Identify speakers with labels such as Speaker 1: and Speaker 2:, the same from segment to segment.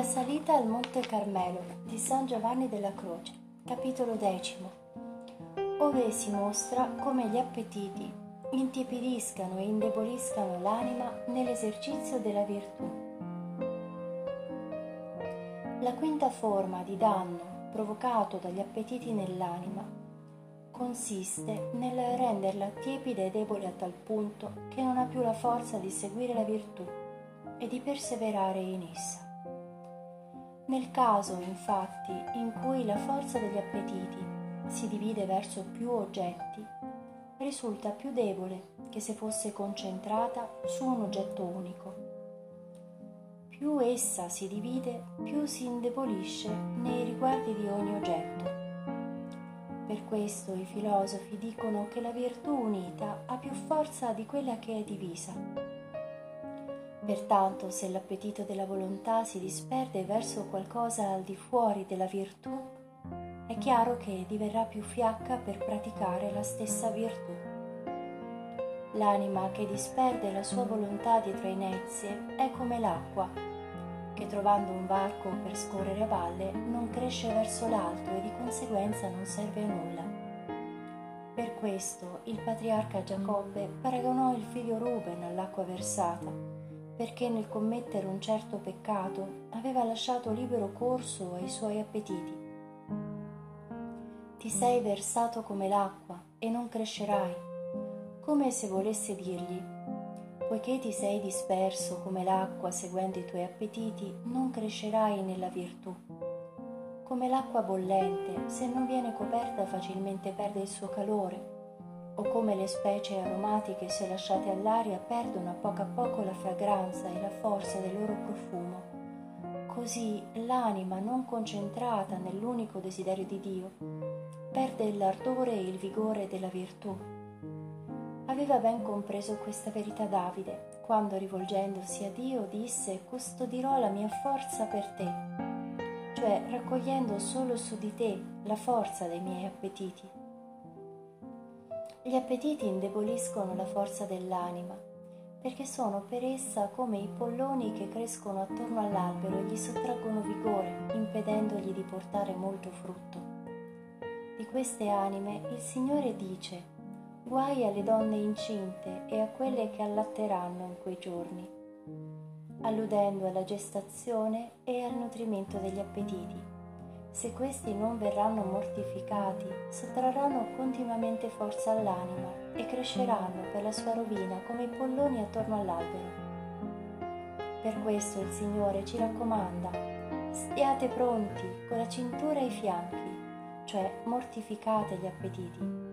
Speaker 1: La salita al Monte Carmelo di San Giovanni della Croce, capitolo decimo, ove si mostra come gli appetiti intiepidiscano e indeboliscano l'anima nell'esercizio della virtù. La quinta forma di danno provocato dagli appetiti nell'anima consiste nel renderla tiepida e debole a tal punto che non ha più la forza di seguire la virtù e di perseverare in essa. Nel caso, infatti, in cui la forza degli appetiti si divide verso più oggetti, risulta più debole che se fosse concentrata su un oggetto unico. Più essa si divide, più si indebolisce nei riguardi di ogni oggetto. Per questo i filosofi dicono che la virtù unita ha più forza di quella che è divisa Pertanto, se l'appetito della volontà si disperde verso qualcosa al di fuori della virtù, è chiaro che diverrà più fiacca per praticare la stessa virtù. L'anima che disperde la sua volontà dietro a inezie è come l'acqua, che trovando un varco per scorrere a valle non cresce verso l'alto e di conseguenza non serve a nulla. Per questo il patriarca Giacobbe paragonò il figlio Ruben all'acqua versata perché nel commettere un certo peccato aveva lasciato libero corso ai suoi appetiti. Ti sei versato come l'acqua e non crescerai, come se volesse dirgli, poiché ti sei disperso come l'acqua seguendo i tuoi appetiti, non crescerai nella virtù. Come l'acqua bollente, se non viene coperta facilmente perde il suo calore o come le specie aromatiche se lasciate all'aria perdono a poco a poco la fragranza e la forza del loro profumo. Così l'anima non concentrata nell'unico desiderio di Dio perde l'ardore e il vigore della virtù. Aveva ben compreso questa verità Davide, quando rivolgendosi a Dio disse custodirò la mia forza per te, cioè raccogliendo solo su di te la forza dei miei appetiti. Gli appetiti indeboliscono la forza dell'anima, perché sono per essa come i polloni che crescono attorno all'albero e gli sottraggono vigore, impedendogli di portare molto frutto. Di queste anime il Signore dice, guai alle donne incinte e a quelle che allatteranno in quei giorni, alludendo alla gestazione e al nutrimento degli appetiti se questi non verranno mortificati, sottrarranno continuamente forza all'anima e cresceranno per la sua rovina come i polloni attorno all'albero. Per questo il Signore ci raccomanda, stiate pronti con la cintura ai fianchi, cioè mortificate gli appetiti.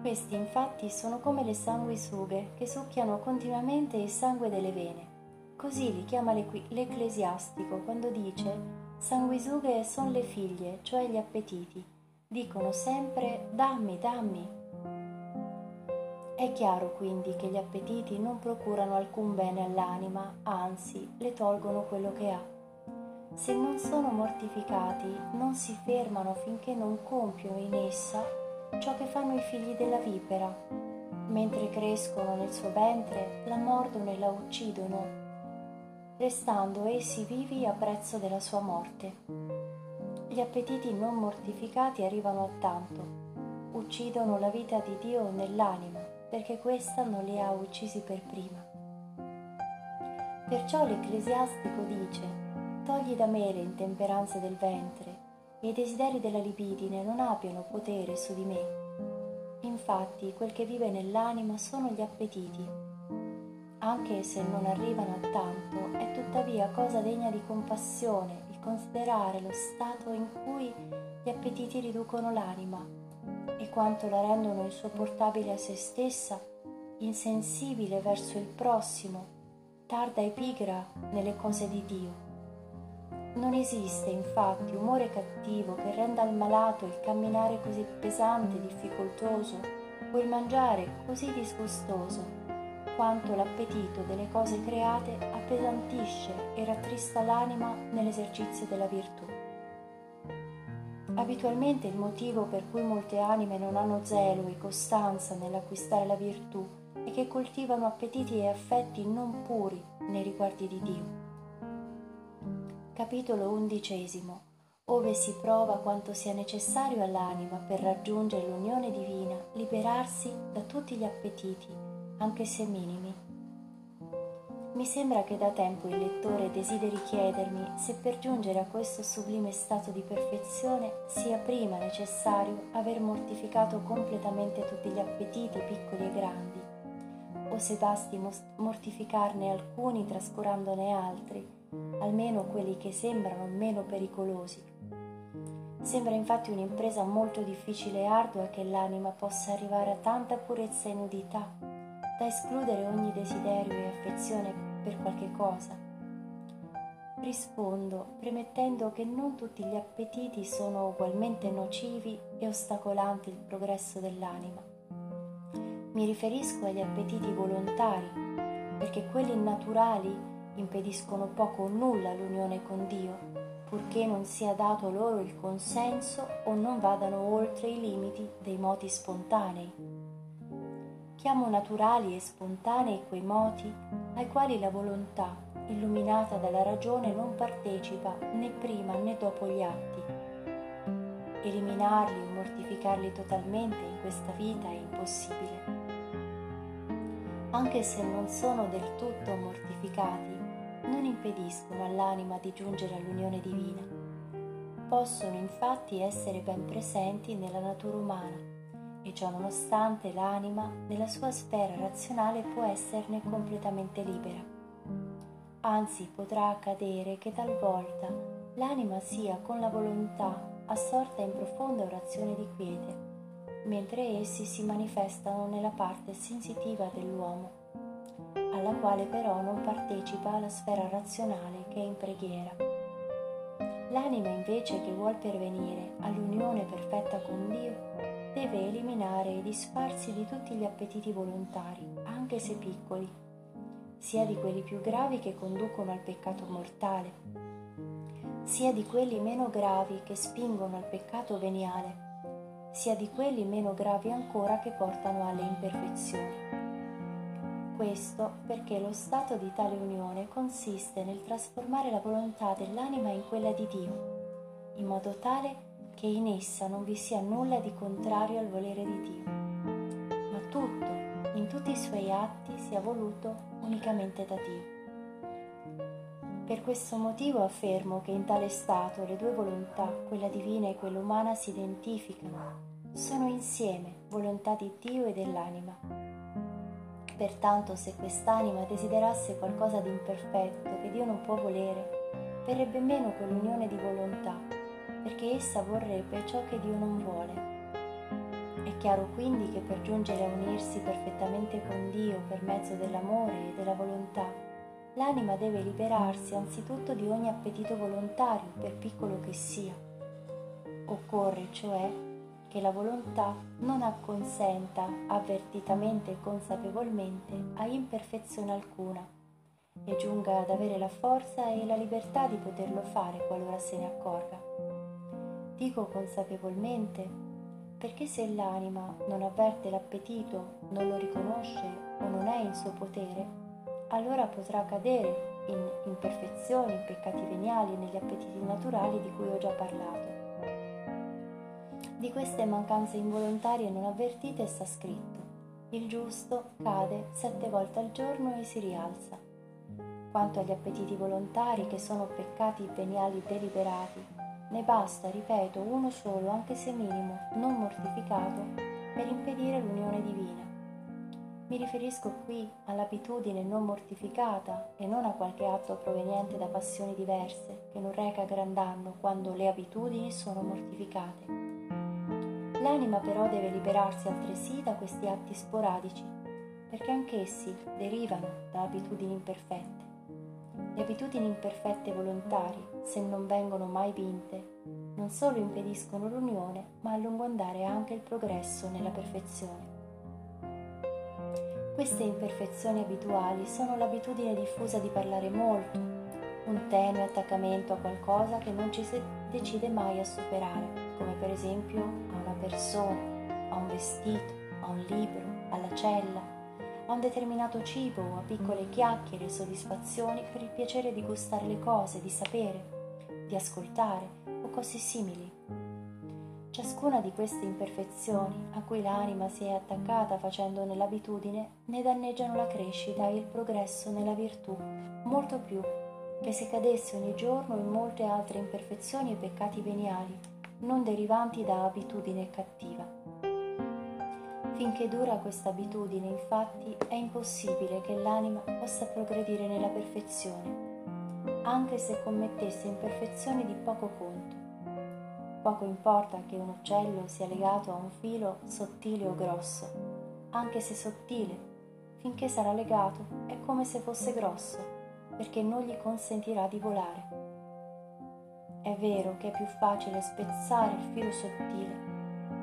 Speaker 1: Questi infatti sono come le sanguisughe che succhiano continuamente il sangue delle vene. Così li chiama l'ecclesiastico quando dice Sanguisughe son le figlie, cioè gli appetiti. Dicono sempre dammi, dammi. È chiaro quindi che gli appetiti non procurano alcun bene all'anima, anzi le tolgono quello che ha. Se non sono mortificati, non si fermano finché non compiono in essa ciò che fanno i figli della vipera. Mentre crescono nel suo ventre, la mordono e la uccidono restando essi vivi a prezzo della sua morte. Gli appetiti non mortificati arrivano a tanto, uccidono la vita di Dio nell'anima, perché questa non li ha uccisi per prima. Perciò l'ecclesiastico dice, togli da me le intemperanze del ventre e i desideri della libidine non abbiano potere su di me. Infatti quel che vive nell'anima sono gli appetiti anche se non arrivano a tanto, è tuttavia cosa degna di compassione il considerare lo stato in cui gli appetiti riducono l'anima e quanto la rendono insopportabile a se stessa, insensibile verso il prossimo, tarda e pigra nelle cose di Dio. Non esiste infatti umore cattivo che renda al malato il camminare così pesante e difficoltoso o il mangiare così disgustoso quanto l'appetito delle cose create appesantisce e rattrista l'anima nell'esercizio della virtù. Abitualmente il motivo per cui molte anime non hanno zelo e costanza nell'acquistare la virtù è che coltivano appetiti e affetti non puri nei riguardi di Dio. Capitolo undicesimo, ove si prova quanto sia necessario all'anima per raggiungere l'unione divina, liberarsi da tutti gli appetiti, anche se minimi. Mi sembra che da tempo il lettore desideri chiedermi se per giungere a questo sublime stato di perfezione sia prima necessario aver mortificato completamente tutti gli appetiti piccoli e grandi, o se basti mortificarne alcuni trascurandone altri almeno quelli che sembrano meno pericolosi. Sembra infatti un'impresa molto difficile e ardua che l'anima possa arrivare a tanta purezza e nudità da escludere ogni desiderio e affezione per qualche cosa. Rispondo premettendo che non tutti gli appetiti sono ugualmente nocivi e ostacolanti il progresso dell'anima. Mi riferisco agli appetiti volontari, perché quelli naturali impediscono poco o nulla l'unione con Dio, purché non sia dato loro il consenso o non vadano oltre i limiti dei moti spontanei. Chiamo naturali e spontanei quei moti ai quali la volontà, illuminata dalla ragione, non partecipa né prima né dopo gli atti. Eliminarli o mortificarli totalmente in questa vita è impossibile. Anche se non sono del tutto mortificati, non impediscono all'anima di giungere all'unione divina. Possono infatti essere ben presenti nella natura umana e ciò nonostante l'anima nella sua sfera razionale può esserne completamente libera. Anzi potrà accadere che talvolta l'anima sia con la volontà assorta in profonda orazione di quiete, mentre essi si manifestano nella parte sensitiva dell'uomo alla quale però non partecipa la sfera razionale che è in preghiera. L'anima invece che vuol pervenire all'unione perfetta con Dio deve eliminare e disfarsi di tutti gli appetiti volontari, anche se piccoli, sia di quelli più gravi che conducono al peccato mortale, sia di quelli meno gravi che spingono al peccato veniale, sia di quelli meno gravi ancora che portano alle imperfezioni. Questo perché lo stato di tale unione consiste nel trasformare la volontà dell'anima in quella di Dio, in modo tale che in essa non vi sia nulla di contrario al volere di Dio, ma tutto, in tutti i suoi atti, sia voluto unicamente da Dio. Per questo motivo affermo che in tale stato le due volontà, quella divina e quella umana, si identificano, sono insieme volontà di Dio e dell'anima. Pertanto se quest'anima desiderasse qualcosa di imperfetto che Dio non può volere, verrebbe meno quell'unione di volontà, perché essa vorrebbe ciò che Dio non vuole. È chiaro quindi che per giungere a unirsi perfettamente con Dio per mezzo dell'amore e della volontà, l'anima deve liberarsi anzitutto di ogni appetito volontario, per piccolo che sia. Occorre, cioè, che la volontà non acconsenta avvertitamente e consapevolmente a imperfezione alcuna e giunga ad avere la forza e la libertà di poterlo fare qualora se ne accorga. Dico consapevolmente perché se l'anima non avverte l'appetito, non lo riconosce o non è in suo potere, allora potrà cadere in imperfezioni, in peccati veniali negli appetiti naturali di cui ho già parlato. Di queste mancanze involontarie non avvertite sta scritto. Il giusto cade sette volte al giorno e si rialza. Quanto agli appetiti volontari, che sono peccati veniali deliberati, ne basta, ripeto, uno solo, anche se minimo, non mortificato, per impedire l'unione divina. Mi riferisco qui all'abitudine non mortificata e non a qualche atto proveniente da passioni diverse, che non reca gran danno quando le abitudini sono mortificate. L'anima però deve liberarsi altresì da questi atti sporadici, perché anch'essi derivano da abitudini imperfette. Le abitudini imperfette volontarie, se non vengono mai vinte, non solo impediscono l'unione, ma a lungo andare anche il progresso nella perfezione. Queste imperfezioni abituali sono l'abitudine diffusa di parlare molto, un tenue attaccamento a qualcosa che non ci si decide mai a superare, come per esempio a una persona, a un vestito, a un libro, alla cella, a un determinato cibo o a piccole chiacchiere e soddisfazioni per il piacere di gustare le cose, di sapere. di ascoltare o cose simili. Ciascuna di queste imperfezioni a cui l'anima si è attaccata facendone l'abitudine ne danneggiano la crescita e il progresso nella virtù molto più che se cadesse ogni giorno in molte altre imperfezioni e peccati veniali non derivanti da abitudine cattiva. Finché dura questa abitudine, infatti, è impossibile che l'anima possa progredire nella perfezione, anche se commettesse imperfezioni di poco conto. Poco importa che un uccello sia legato a un filo sottile o grosso, anche se sottile, finché sarà legato è come se fosse grosso, perché non gli consentirà di volare. È vero che è più facile spezzare il filo sottile,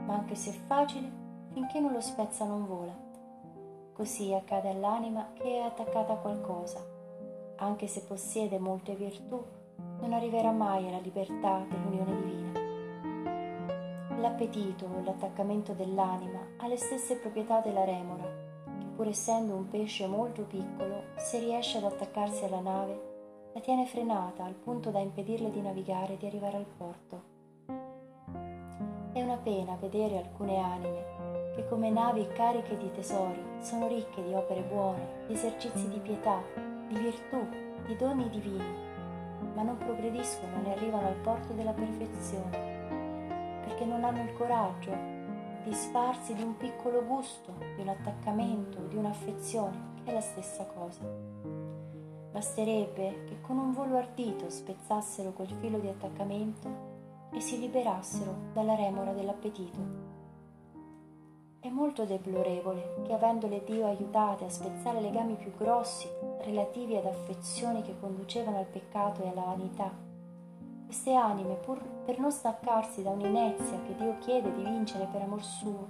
Speaker 1: ma anche se facile, finché non lo spezza non vola. Così accade all'anima che è attaccata a qualcosa. Anche se possiede molte virtù, non arriverà mai alla libertà dell'unione divina. L'appetito o l'attaccamento dell'anima ha le stesse proprietà della remora, che pur essendo un pesce molto piccolo, se riesce ad attaccarsi alla nave, la tiene frenata al punto da impedirle di navigare e di arrivare al porto. È una pena vedere alcune anime che come navi cariche di tesori sono ricche di opere buone, di esercizi di pietà, di virtù, di doni divini, ma non progrediscono né arrivano al porto della perfezione, perché non hanno il coraggio di sfarsi di un piccolo gusto, di un attaccamento, di un'affezione, che è la stessa cosa. Basterebbe che con un volo ardito spezzassero quel filo di attaccamento e si liberassero dalla remora dell'appetito. Molto deplorevole che avendole Dio aiutate a spezzare legami più grossi relativi ad affezioni che conducevano al peccato e alla vanità, queste anime, pur per non staccarsi da un'inezia che Dio chiede di vincere per amor suo,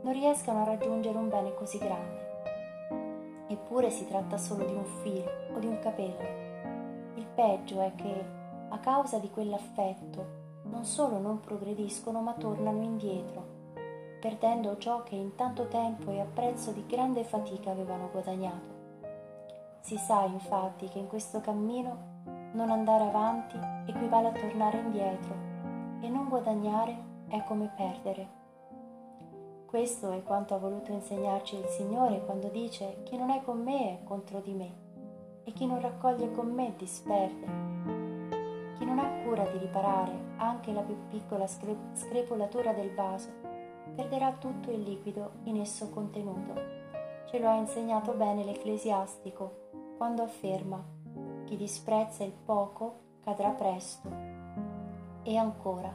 Speaker 1: non riescano a raggiungere un bene così grande. Eppure si tratta solo di un filo o di un capello. Il peggio è che, a causa di quell'affetto, non solo non progrediscono ma tornano indietro perdendo ciò che in tanto tempo e a prezzo di grande fatica avevano guadagnato. Si sa infatti che in questo cammino non andare avanti equivale a tornare indietro e non guadagnare è come perdere. Questo è quanto ha voluto insegnarci il Signore quando dice chi non è con me è contro di me e chi non raccoglie con me disperde. Chi non ha cura di riparare anche la più piccola screpolatura del vaso perderà tutto il liquido in esso contenuto. Ce lo ha insegnato bene l'ecclesiastico quando afferma chi disprezza il poco cadrà presto. E ancora,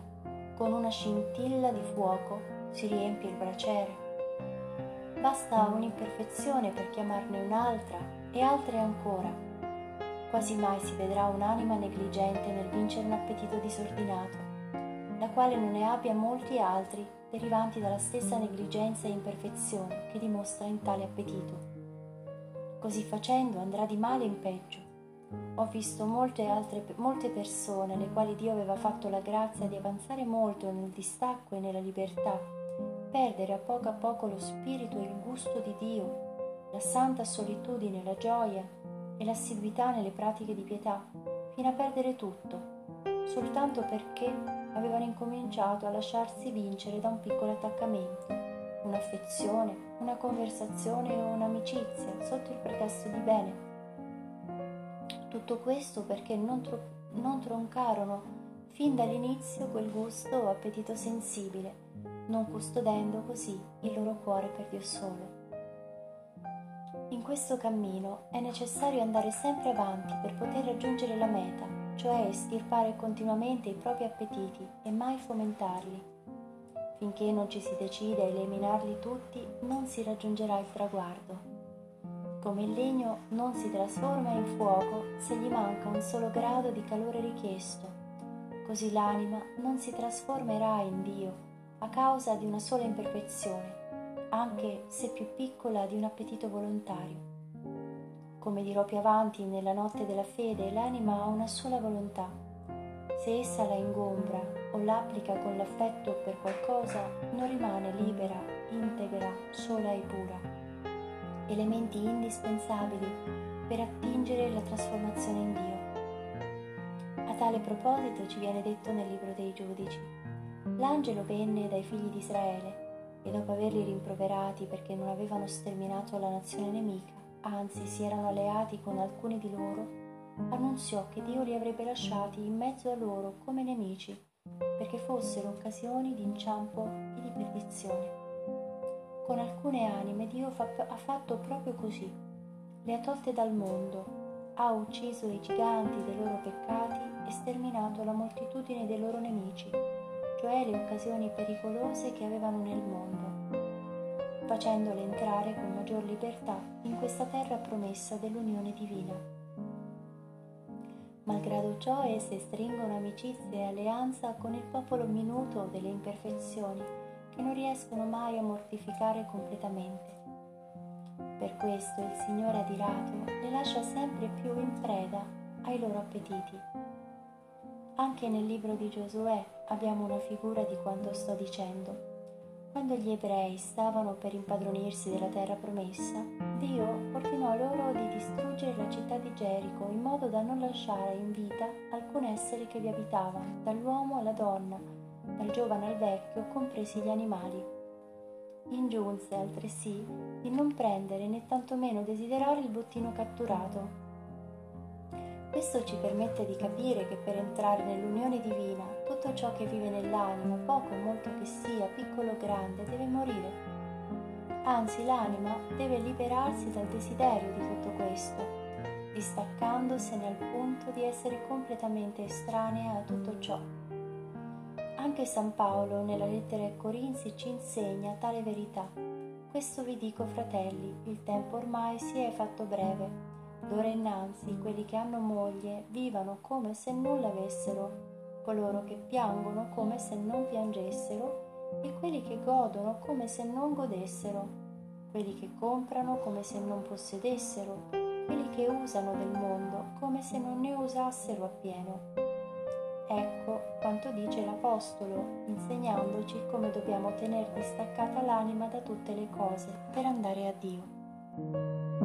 Speaker 1: con una scintilla di fuoco si riempie il braciere. Basta un'imperfezione per chiamarne un'altra e altre ancora. Quasi mai si vedrà un'anima negligente nel vincere un appetito disordinato, la quale non ne abbia molti altri derivanti dalla stessa negligenza e imperfezione che dimostra in tale appetito. Così facendo andrà di male in peggio. Ho visto molte altre molte persone alle quali Dio aveva fatto la grazia di avanzare molto nel distacco e nella libertà, perdere a poco a poco lo spirito e il gusto di Dio, la santa solitudine, la gioia e l'assiduità nelle pratiche di pietà, fino a perdere tutto, soltanto perché avevano incominciato a lasciarsi vincere da un piccolo attaccamento, un'affezione, una conversazione o un'amicizia sotto il pretesto di bene. Tutto questo perché non, tro- non troncarono fin dall'inizio quel gusto o appetito sensibile, non custodendo così il loro cuore per Dio solo. In questo cammino è necessario andare sempre avanti per poter raggiungere la meta cioè estirpare continuamente i propri appetiti e mai fomentarli. Finché non ci si decide a eliminarli tutti, non si raggiungerà il traguardo. Come il legno non si trasforma in fuoco se gli manca un solo grado di calore richiesto, così l'anima non si trasformerà in Dio a causa di una sola imperfezione, anche se più piccola di un appetito volontario. Come dirò più avanti nella notte della fede, l'anima ha una sola volontà. Se essa la ingombra o l'applica con l'affetto per qualcosa, non rimane libera, integra, sola e pura. Elementi indispensabili per attingere la trasformazione in Dio. tale proposito ci viene detto nel libro dei giudici. L'angelo venne dai figli di Israele e dopo averli rimproverati perché non avevano sterminato la nazione nemica, anzi si erano alleati con alcuni di loro, annunziò che Dio li avrebbe lasciati in mezzo a loro come nemici, perché fossero occasioni di inciampo e di perdizione. Con alcune anime Dio ha fatto proprio così, le ha tolte dal mondo, ha ucciso i giganti dei loro peccati e sterminato la moltitudine dei loro nemici cioè le occasioni pericolose che avevano nel mondo, facendole entrare con maggior libertà in questa terra promessa dell'unione divina. Malgrado ciò esse stringono amicizia e alleanza con il popolo minuto delle imperfezioni che non riescono mai a mortificare completamente. Per questo il Signore adirato le lascia sempre più in preda ai loro appetiti anche nel libro di Giosuè abbiamo una figura di quanto sto dicendo. Quando gli ebrei stavano per impadronirsi della terra promessa, Dio ordinò loro di distruggere la città di Gerico in modo da non lasciare in vita alcun essere che vi abitava, dall'uomo alla donna, dal giovane al vecchio, compresi gli animali. Ingiunse altresì di non prendere né tantomeno desiderare il bottino catturato, questo ci permette di capire che per entrare nell'unione divina tutto ciò che vive nell'anima, poco o molto che sia, piccolo o grande, deve morire. Anzi, l'anima deve liberarsi dal desiderio di tutto questo, distaccandosene al punto di essere completamente estranea a tutto ciò. Anche San Paolo nella lettera ai Corinzi ci insegna tale verità. Questo vi dico, fratelli, il tempo ormai si è fatto breve D'ora innanzi quelli che hanno moglie vivano come se nulla avessero, coloro che piangono come se non piangessero e quelli che godono come se non godessero, quelli che comprano come se non possedessero, quelli che usano del mondo come se non ne usassero appieno. Ecco quanto dice l'Apostolo, insegnandoci come dobbiamo tenere distaccata l'anima da tutte le cose per andare a Dio.